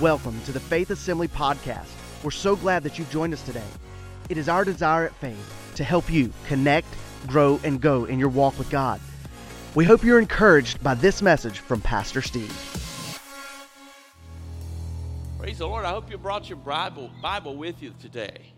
Welcome to the Faith Assembly Podcast. We're so glad that you've joined us today. It is our desire at Faith to help you connect, grow, and go in your walk with God. We hope you're encouraged by this message from Pastor Steve. Praise the Lord. I hope you brought your Bible, Bible with you today.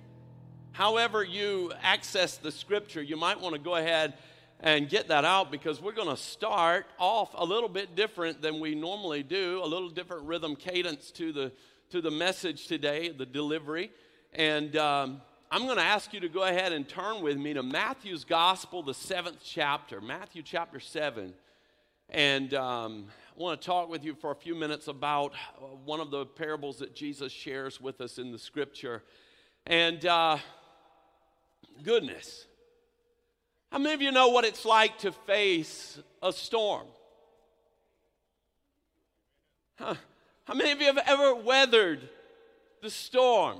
However, you access the scripture, you might want to go ahead and get that out because we're going to start off a little bit different than we normally do, a little different rhythm cadence to the, to the message today, the delivery. And um, I'm going to ask you to go ahead and turn with me to Matthew's Gospel, the seventh chapter, Matthew chapter 7. And um, I want to talk with you for a few minutes about uh, one of the parables that Jesus shares with us in the scripture. And uh, goodness, how many of you know what it's like to face a storm? Huh. How many of you have ever weathered the storm?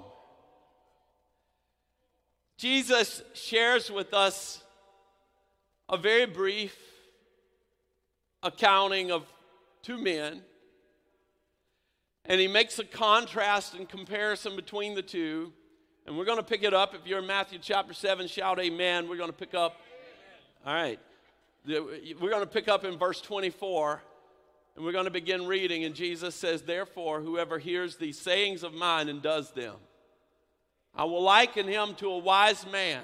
Jesus shares with us a very brief accounting of two men, and he makes a contrast and comparison between the two. And we're going to pick it up. If you're in Matthew chapter 7, shout amen. We're going to pick up all right. We're going to pick up in verse 24 and we're going to begin reading. And Jesus says, Therefore, whoever hears these sayings of mine and does them, I will liken him to a wise man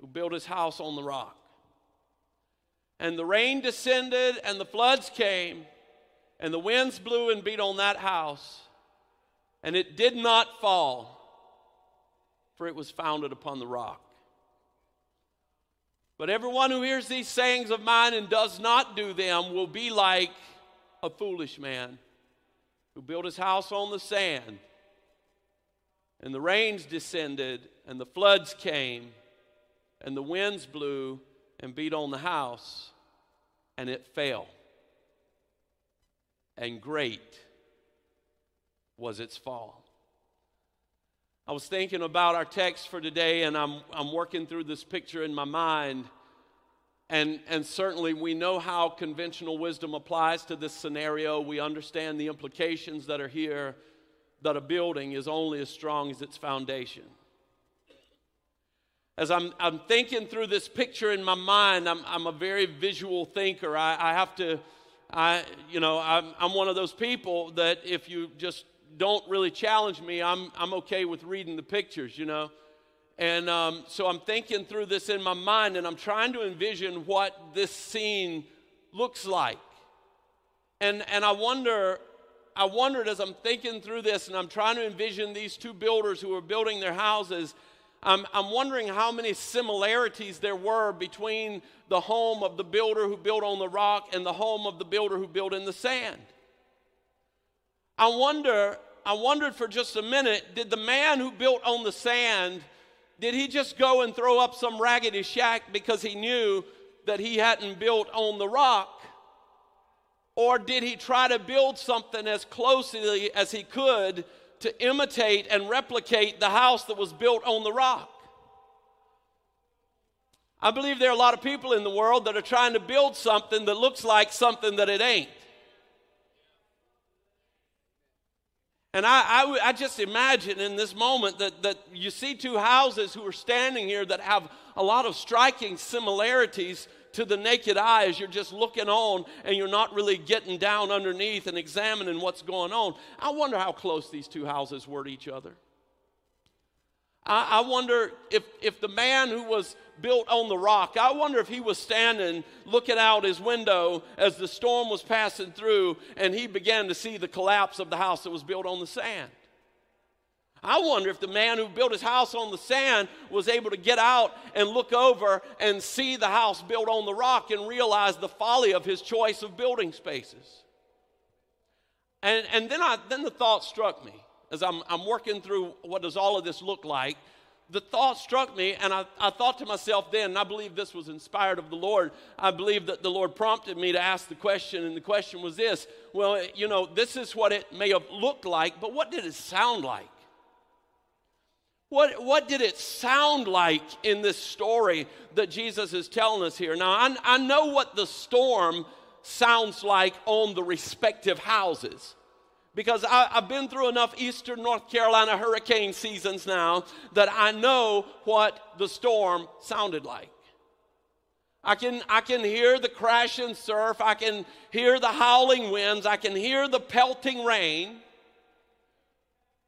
who built his house on the rock. And the rain descended, and the floods came, and the winds blew and beat on that house, and it did not fall, for it was founded upon the rock. But everyone who hears these sayings of mine and does not do them will be like a foolish man who built his house on the sand. And the rains descended, and the floods came, and the winds blew and beat on the house, and it fell. And great was its fall. I was thinking about our text for today, and I'm, I'm working through this picture in my mind. And, and certainly, we know how conventional wisdom applies to this scenario. We understand the implications that are here that a building is only as strong as its foundation. As I'm, I'm thinking through this picture in my mind, I'm, I'm a very visual thinker. I, I have to, I, you know, I'm, I'm one of those people that if you just don't really challenge me, I'm, I'm okay with reading the pictures, you know. And um, so I'm thinking through this in my mind and I'm trying to envision what this scene looks like. And, and I wonder, I wondered as I'm thinking through this and I'm trying to envision these two builders who are building their houses. I'm, I'm wondering how many similarities there were between the home of the builder who built on the rock and the home of the builder who built in the sand. I wonder I wondered for just a minute did the man who built on the sand, did he just go and throw up some raggedy shack because he knew that he hadn't built on the rock? Or did he try to build something as closely as he could to imitate and replicate the house that was built on the rock? I believe there are a lot of people in the world that are trying to build something that looks like something that it ain't. And I, I, I, just imagine in this moment that, that you see two houses who are standing here that have a lot of striking similarities to the naked eye as you're just looking on and you're not really getting down underneath and examining what's going on. I wonder how close these two houses were to each other. I, I wonder if, if the man who was built on the rock, I wonder if he was standing looking out his window as the storm was passing through and he began to see the collapse of the house that was built on the sand. I wonder if the man who built his house on the sand was able to get out and look over and see the house built on the rock and realize the folly of his choice of building spaces. And, and then, I, then the thought struck me as I'm, I'm working through what does all of this look like, the thought struck me, and I, I thought to myself then, and I believe this was inspired of the Lord. I believe that the Lord prompted me to ask the question, and the question was this Well, you know, this is what it may have looked like, but what did it sound like? What, what did it sound like in this story that Jesus is telling us here? Now, I, I know what the storm sounds like on the respective houses because I, have been through enough eastern North Carolina hurricane seasons now that I know what the storm sounded like. I can, I can hear the crashing surf, I can hear the howling winds, I can hear the pelting rain.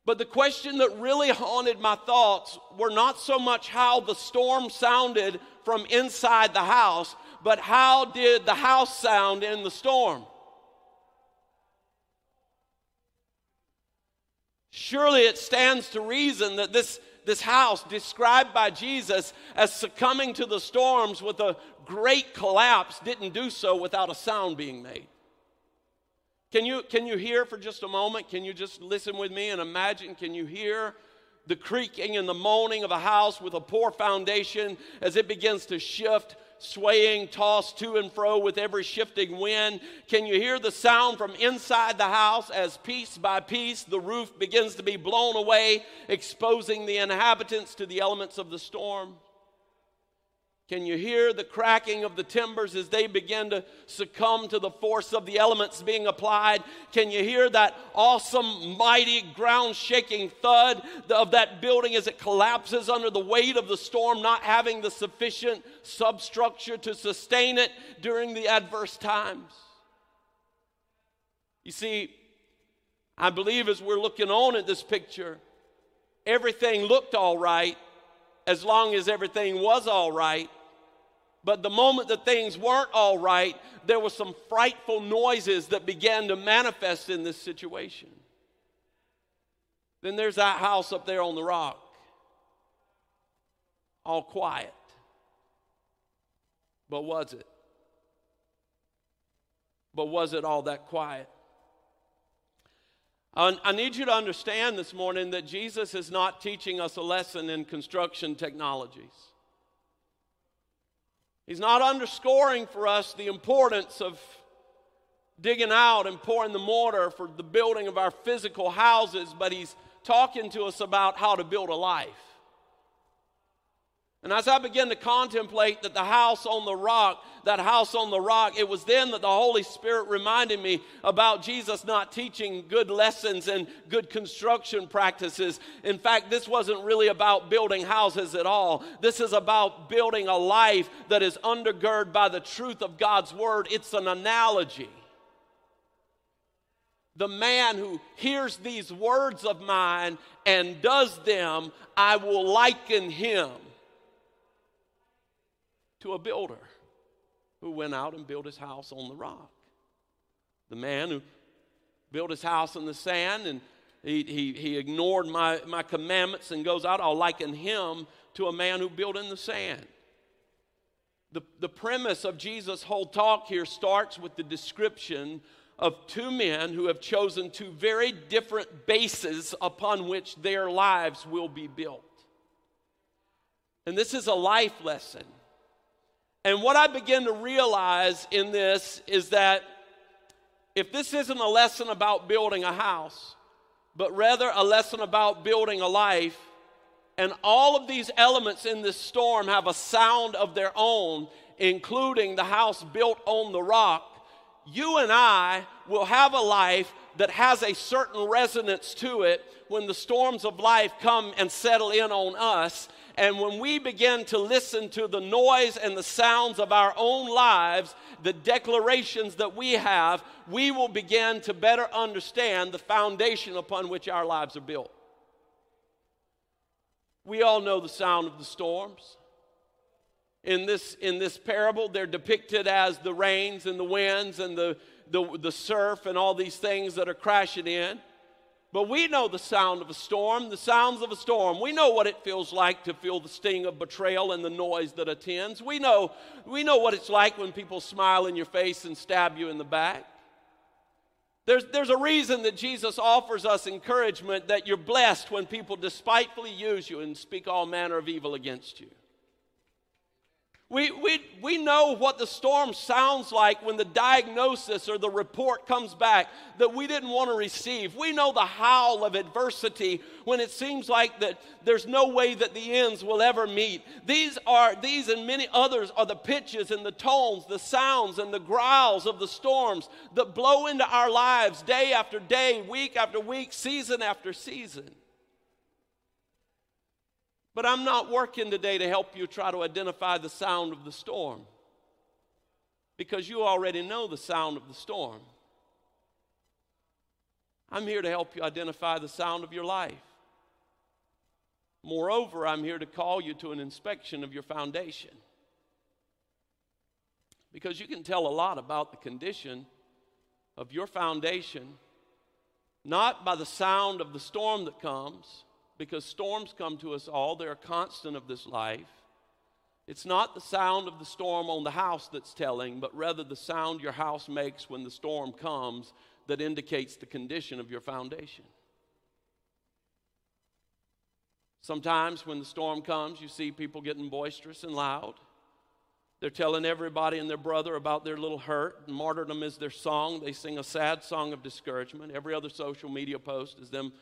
But the question that really haunted my thoughts were not so much how the storm sounded from inside the house, but how did the house sound in the storm? Surely it stands to reason that this, this house, described by Jesus as succumbing to the storms with a great collapse, didn't do so without a sound being made. Can you, can you hear for just a moment? Can you just listen with me and imagine? Can you hear the creaking and the moaning of a house with a poor foundation as it begins to shift swaying, tossed to and fro with every shifting wind? Can you hear the sound from inside the house as piece by piece the roof begins to be blown away, exposing the inhabitants to the elements of the storm? Can you hear the cracking of the timbers as they begin to succumb to the force of the elements being applied? Can you hear that awesome, mighty, ground shaking thud of that building as it collapses under the weight of the storm, not having the sufficient substructure to sustain it during the adverse times? You see, I believe as we're looking on at this picture, everything looked all right as long as everything was all right. But the moment that things weren't all right, there were some frightful noises that began to manifest in this situation. Then there's that house up there on the rock, all quiet. But was it? But was it all that quiet? I need you to understand this morning that Jesus is not teaching us a lesson in construction technologies. He's not underscoring for us the importance of digging out and pouring the mortar for the building of our physical houses, but he's talking to us about how to build a life. And as I began to contemplate that the house on the rock, that house on the rock, it was then that the Holy Spirit reminded me about Jesus not teaching good lessons and good construction practices. In fact, this wasn't really about building houses at all. This is about building a life that is undergirded by the truth of God's Word. It's an analogy. The man who hears these words of mine and does them, I will liken him to a builder who went out and built his house on the rock. The man who built his house in the sand and he, he, he ignored my, my commandments and goes out, I'll liken him to a man who built in the sand. The, the premise of Jesus' whole talk here starts with the description of two men who have chosen two very different bases upon which their lives will be built. And this is a life lesson. And what I begin to realize in this is that if this isn't a lesson about building a house, but rather a lesson about building a life, and all of these elements in this storm have a sound of their own, including the house built on the rock, you and I will have a life that has a certain resonance to it when the storms of life come and settle in on us and when we begin to listen to the noise and the sounds of our own lives, the declarations that we have, we will begin to better understand the foundation upon which our lives are built. We all know the sound of the storms. In this, in this parable, they're depicted as the rains and the winds and the, the, the surf and all these things that are crashing in. But we know the sound of a storm, the sounds of a storm. We know what it feels like to feel the sting of betrayal and the noise that attends. We know, we know what it's like when people smile in your face and stab you in the back. There's, there's a reason that Jesus offers us encouragement that you're blessed when people despitefully use you and speak all manner of evil against you. We, we, we know what the storm sounds like when the diagnosis or the report comes back that we didn't want to receive. We know the howl of adversity when it seems like that there's no way that the ends will ever meet. These are these and many others are the pitches and the tones, the sounds and the growls of the storms that blow into our lives day after day, week after week, season after season. But I'm not working today to help you try to identify the sound of the storm because you already know the sound of the storm. I'm here to help you identify the sound of your life. Moreover, I'm here to call you to an inspection of your foundation. Because you can tell a lot about the condition of your foundation, not by the sound of the storm that comes, because storms come to us all. They're a constant of this life. It's not the sound of the storm on the house that's telling, but rather the sound your house makes when the storm comes that indicates the condition of your foundation. Sometimes when the storm comes, you see people getting boisterous and loud. They're telling everybody and their brother about their little hurt, martyrdom is their song. They sing a sad song of discouragement. Every other social media post is them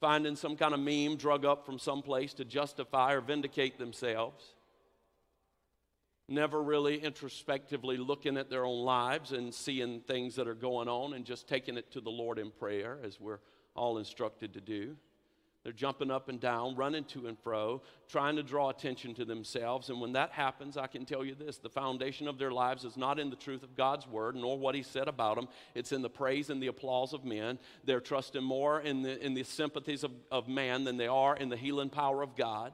finding some kind of meme drug up from someplace to justify or vindicate themselves. Never really introspectively looking at their own lives and seeing things that are going on and just taking it to the Lord in prayer, as we're all instructed to do. They're jumping up and down, running to and fro, trying to draw attention to themselves. And when that happens, I can tell you this the foundation of their lives is not in the truth of God's word, nor what He said about them. It's in the praise and the applause of men. They're trusting more in the, in the sympathies of, of man than they are in the healing power of God.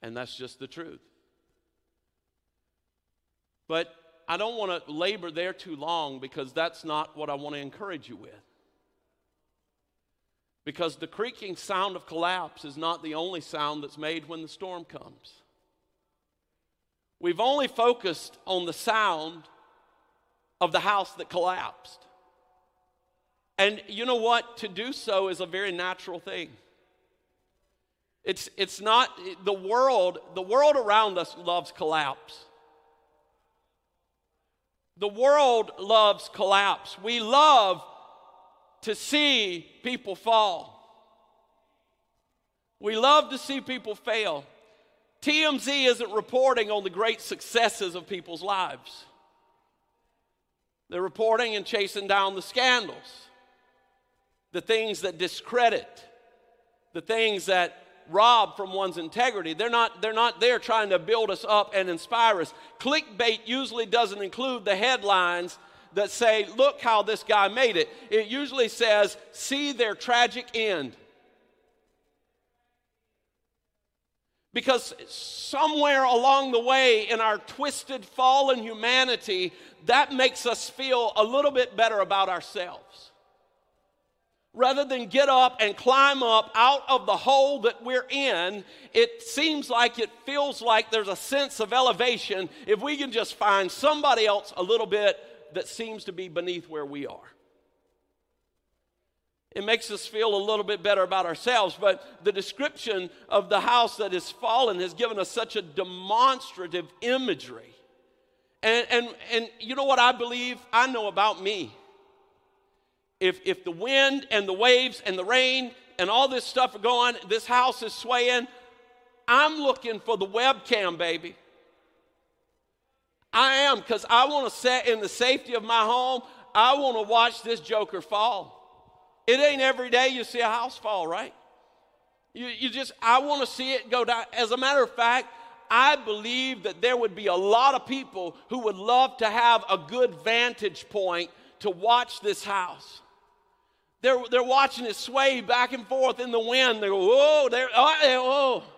And that's just the truth. But I don't want to labor there too long because that's not what I want to encourage you with. Because the creaking sound of collapse is not the only sound that's made when the storm comes. We've only focused on the sound of the house that collapsed. And you know what? To do so is a very natural thing. It's, it's not the world, the world around us loves collapse. The world loves collapse. We love to see people fall. We love to see people fail. TMZ isn't reporting on the great successes of people's lives. They're reporting and chasing down the scandals, the things that discredit, the things that rob from one's integrity. They're not, they're not there trying to build us up and inspire us. Clickbait usually doesn't include the headlines that say, Look how this guy made it. It usually says, See their tragic end. Because somewhere along the way in our twisted, fallen humanity, that makes us feel a little bit better about ourselves. Rather than get up and climb up out of the hole that we're in, it seems like it feels like there's a sense of elevation if we can just find somebody else a little bit that seems to be beneath where we are. It makes us feel a little bit better about ourselves, but the description of the house that is fallen has given us such a demonstrative imagery. And, and, and you know what I believe? I know about me. If, if the wind and the waves and the rain and all this stuff are going, this house is swaying, I'm looking for the webcam, baby. I am because I want to sit in the safety of my home. I want to watch this joker fall. It ain't every day you see a house fall, right? You, you just, I want to see it go down. As a matter of fact, I believe that there would be a lot of people who would love to have a good vantage point to watch this house. They're, they're watching it sway back and forth in the wind. They go, whoa, they're, oh, whoa.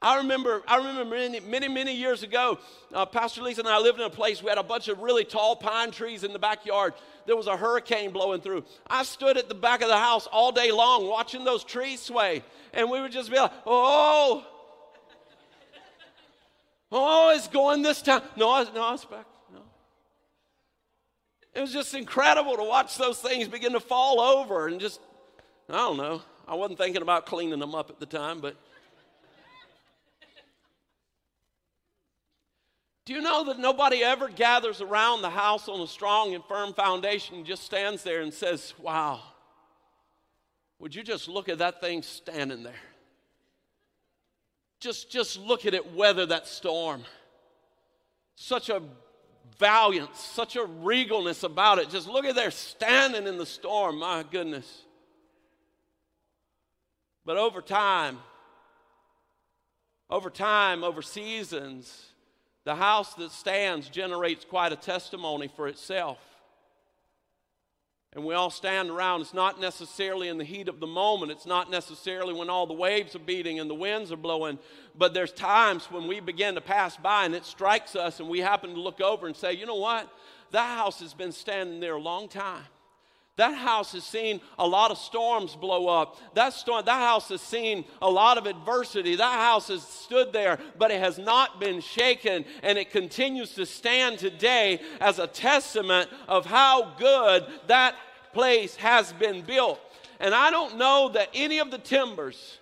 I remember, I remember many, many, many years ago, uh, Pastor Lisa and I lived in a place, we had a bunch of really tall pine trees in the backyard. There was a hurricane blowing through. I stood at the back of the house all day long watching those trees sway. And we would just be like, oh, oh, it's going this time. No, no, it's back. No. It was just incredible to watch those things begin to fall over and just, I don't know. I wasn't thinking about cleaning them up at the time, but Do you know that nobody ever gathers around the house on a strong and firm foundation and just stands there and says, Wow, would you just look at that thing standing there? Just, just look at it weather that storm. Such a valiance, such a regalness about it. Just look at there standing in the storm, my goodness. But over time, over time, over seasons, the house that stands generates quite a testimony for itself. And we all stand around. It's not necessarily in the heat of the moment. It's not necessarily when all the waves are beating and the winds are blowing. But there's times when we begin to pass by and it strikes us and we happen to look over and say, you know what? That house has been standing there a long time. That house has seen a lot of storms blow up. That, storm, that house has seen a lot of adversity. That house has stood there, but it has not been shaken, and it continues to stand today as a testament of how good that place has been built. And I don't know that any of the timbers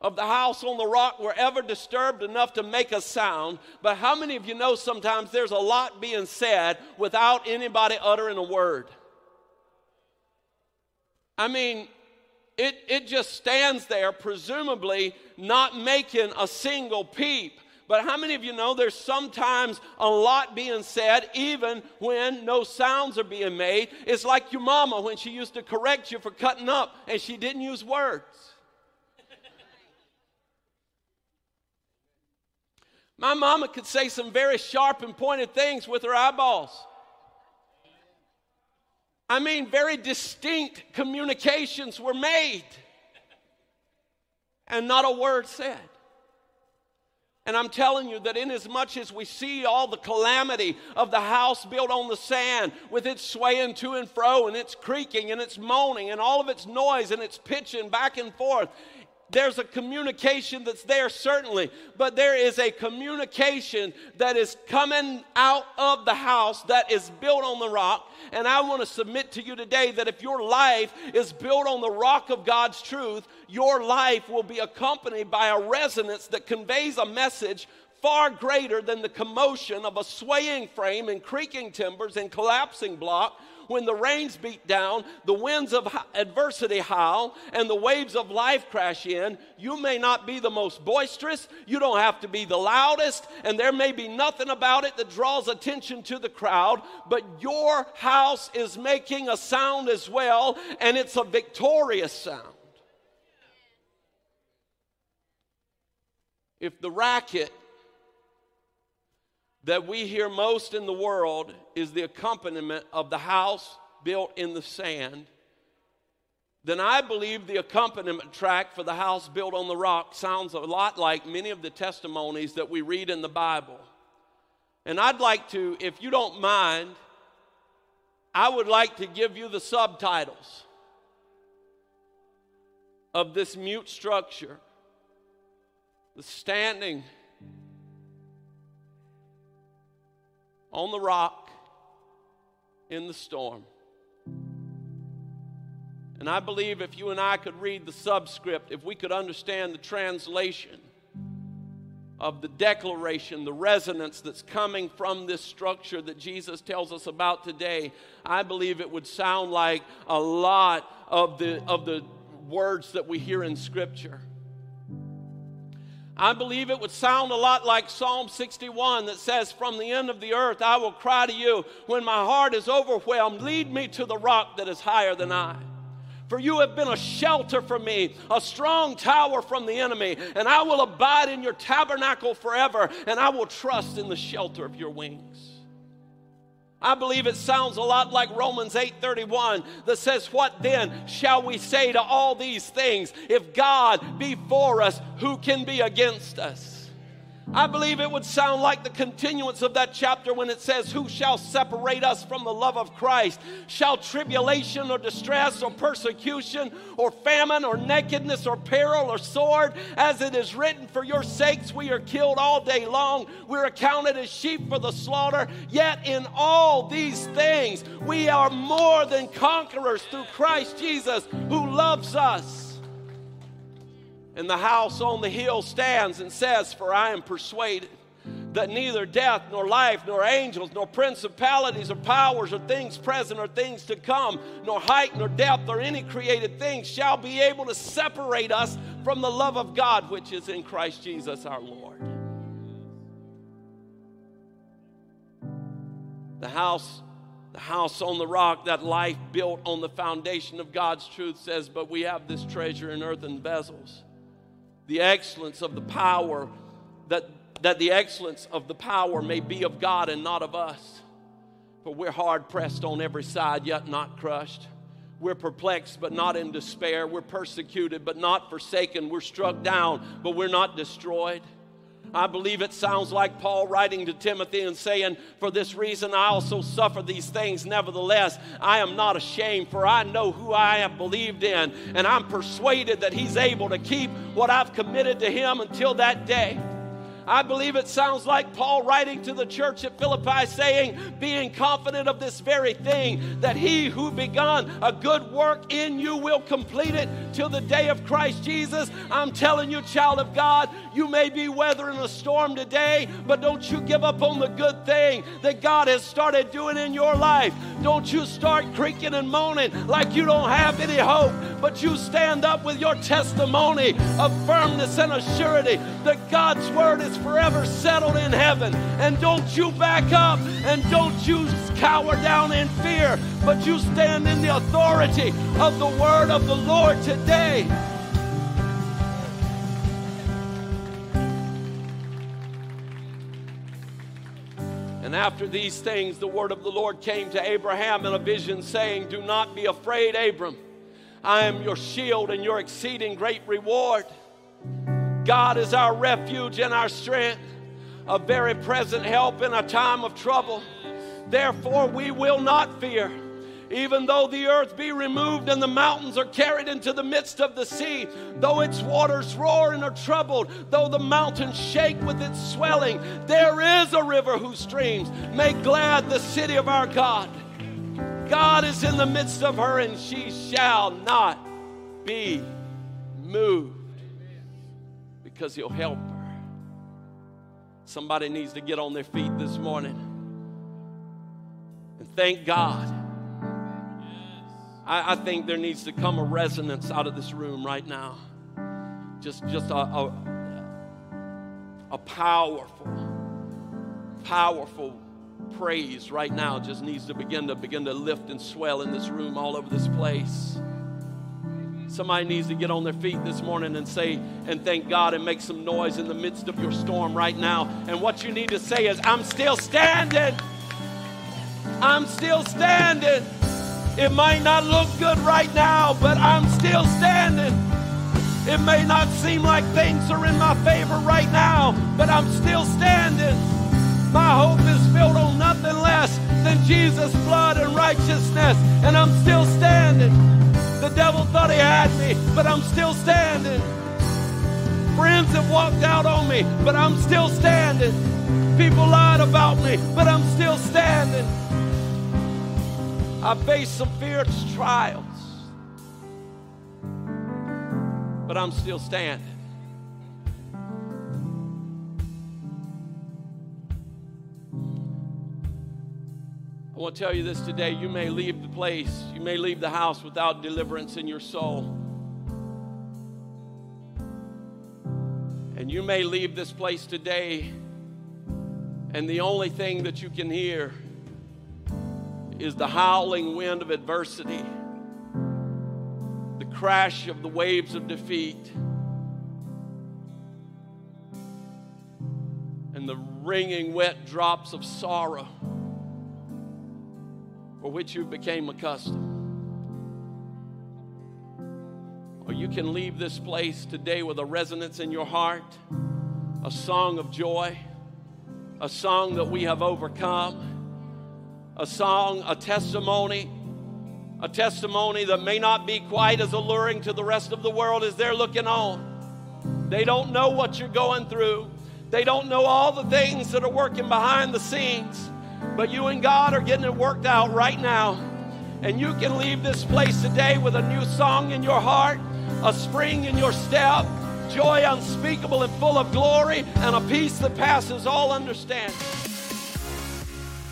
of the house on the rock were ever disturbed enough to make a sound. But how many of you know sometimes there's a lot being said without anybody uttering a word? I mean, it, it just stands there, presumably not making a single peep. But how many of you know there's sometimes a lot being said, even when no sounds are being made? It's like your mama when she used to correct you for cutting up and she didn't use words. My mama could say some very sharp and pointed things with her eyeballs. I mean, very distinct communications were made, and not a word said. And I'm telling you that inasmuch as we see all the calamity of the house built on the sand, with its swaying to and fro, and its creaking, and its moaning, and all of its noise, and its pitching back and forth, there's a communication that's there, certainly, but there is a communication that is coming out of the house that is built on the rock. And I want to submit to you today that if your life is built on the rock of God's truth, your life will be accompanied by a resonance that conveys a message far greater than the commotion of a swaying frame and creaking timbers and collapsing block when the rains beat down, the winds of adversity howl, and the waves of life crash in, you may not be the most boisterous, you don't have to be the loudest, and there may be nothing about it that draws attention to the crowd, but your house is making a sound as well, and it's a victorious sound. If the racket that we hear most in the world is the accompaniment of the house built in the sand, then I believe the accompaniment track for the house built on the rock sounds a lot like many of the testimonies that we read in the Bible. And I'd like to, if you don't mind, I would like to give you the subtitles of this mute structure the standing on the rock in the storm. And I believe if you and I could read the subscript, if we could understand the translation of the declaration, the resonance that's coming from this structure that Jesus tells us about today, I believe it would sound like a lot of the, of the words that we hear in Scripture. I believe it would sound a lot like Psalm 61 that says, From the end of the earth I will cry to you. When my heart is overwhelmed, lead me to the rock that is higher than I. For you have been a shelter for me, a strong tower from the enemy, and I will abide in your tabernacle forever, and I will trust in the shelter of your wings. I believe it sounds a lot like Romans 8:31 that says, "What then shall we say to all these things? If God be for us, who can be against us?" I believe it would sound like the continuance of that chapter when it says, Who shall separate us from the love of Christ? Shall tribulation or distress or persecution or famine or nakedness or peril or sword? As it is written, For your sakes we are killed all day long. We're accounted as sheep for the slaughter. Yet in all these things we are more than conquerors through Christ Jesus who loves us. And the house on the hill stands and says, For I am persuaded that neither death, nor life, nor angels, nor principalities, or powers, or things present, or things to come, nor height, nor depth, or any created thing shall be able to separate us from the love of God which is in Christ Jesus our Lord. The house, the house on the rock, that life built on the foundation of God's truth says, But we have this treasure in earthen vessels. The excellence of the power that that the excellence of the power may be of God and not of us. For we're hard pressed on every side, yet not crushed. We're perplexed, but not in despair. We're persecuted, but not forsaken. We're struck down, but we're not destroyed. I believe it sounds like Paul writing to Timothy and saying, For this reason I also suffer these things. Nevertheless, I am not ashamed, for I know who I have believed in, and I'm persuaded that he's able to keep what I've committed to him until that day. I believe it sounds like Paul writing to the church at Philippi saying, being confident of this very thing, that he who begun a good work in you will complete it till the day of Christ Jesus. I'm telling you, child of God, you may be weathering a storm today, but don't you give up on the good thing that God has started doing in your life. Don't you start creaking and moaning like you don't have any hope, but you stand up with your testimony of firmness and assurity that God's word is forever settled in heaven. And don't you back up and don't you cower down in fear, but you stand in the authority of the word of the Lord today. And after these things, the word of the Lord came to Abraham in a vision, saying, Do not be afraid, Abram. I am your shield and your exceeding great reward. God is our refuge and our strength, a very present help in a time of trouble. Therefore, we will not fear. Even though the earth be removed and the mountains are carried into the midst of the sea, though its waters roar and are troubled, though the mountains shake with its swelling, there is a river whose streams make glad the city of our God. God is in the midst of her, and she shall not be moved because He'll help her. Somebody needs to get on their feet this morning and thank God. I, I think there needs to come a resonance out of this room right now. Just, just a, a, a powerful, powerful praise right now just needs to begin to begin to lift and swell in this room all over this place. Somebody needs to get on their feet this morning and say and thank God and make some noise in the midst of your storm right now. And what you need to say is, I'm still standing. I'm still standing. It might not look good right now, but I'm still standing. It may not seem like things are in my favor right now, but I'm still standing. My hope is built on nothing less than Jesus' blood and righteousness, and I'm still standing. Thought he had me, but I'm still standing. Friends have walked out on me, but I'm still standing. People lied about me, but I'm still standing. I faced some fierce trials, but I'm still standing. I want to tell you this today. You may leave the place, you may leave the house without deliverance in your soul. And you may leave this place today, and the only thing that you can hear is the howling wind of adversity, the crash of the waves of defeat, and the ringing wet drops of sorrow which you became accustomed. Or you can leave this place today with a resonance in your heart, a song of joy, a song that we have overcome, a song, a testimony, a testimony that may not be quite as alluring to the rest of the world as they're looking on. They don't know what you're going through. They don't know all the things that are working behind the scenes. But you and God are getting it worked out right now. And you can leave this place today with a new song in your heart, a spring in your step, joy unspeakable and full of glory, and a peace that passes all understanding.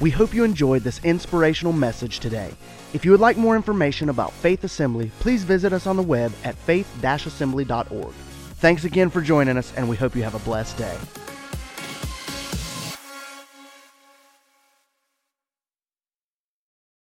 We hope you enjoyed this inspirational message today. If you would like more information about Faith Assembly, please visit us on the web at faith-assembly.org. Thanks again for joining us, and we hope you have a blessed day.